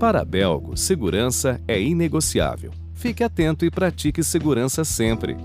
Para belgo, segurança é inegociável. Fique atento e pratique segurança sempre.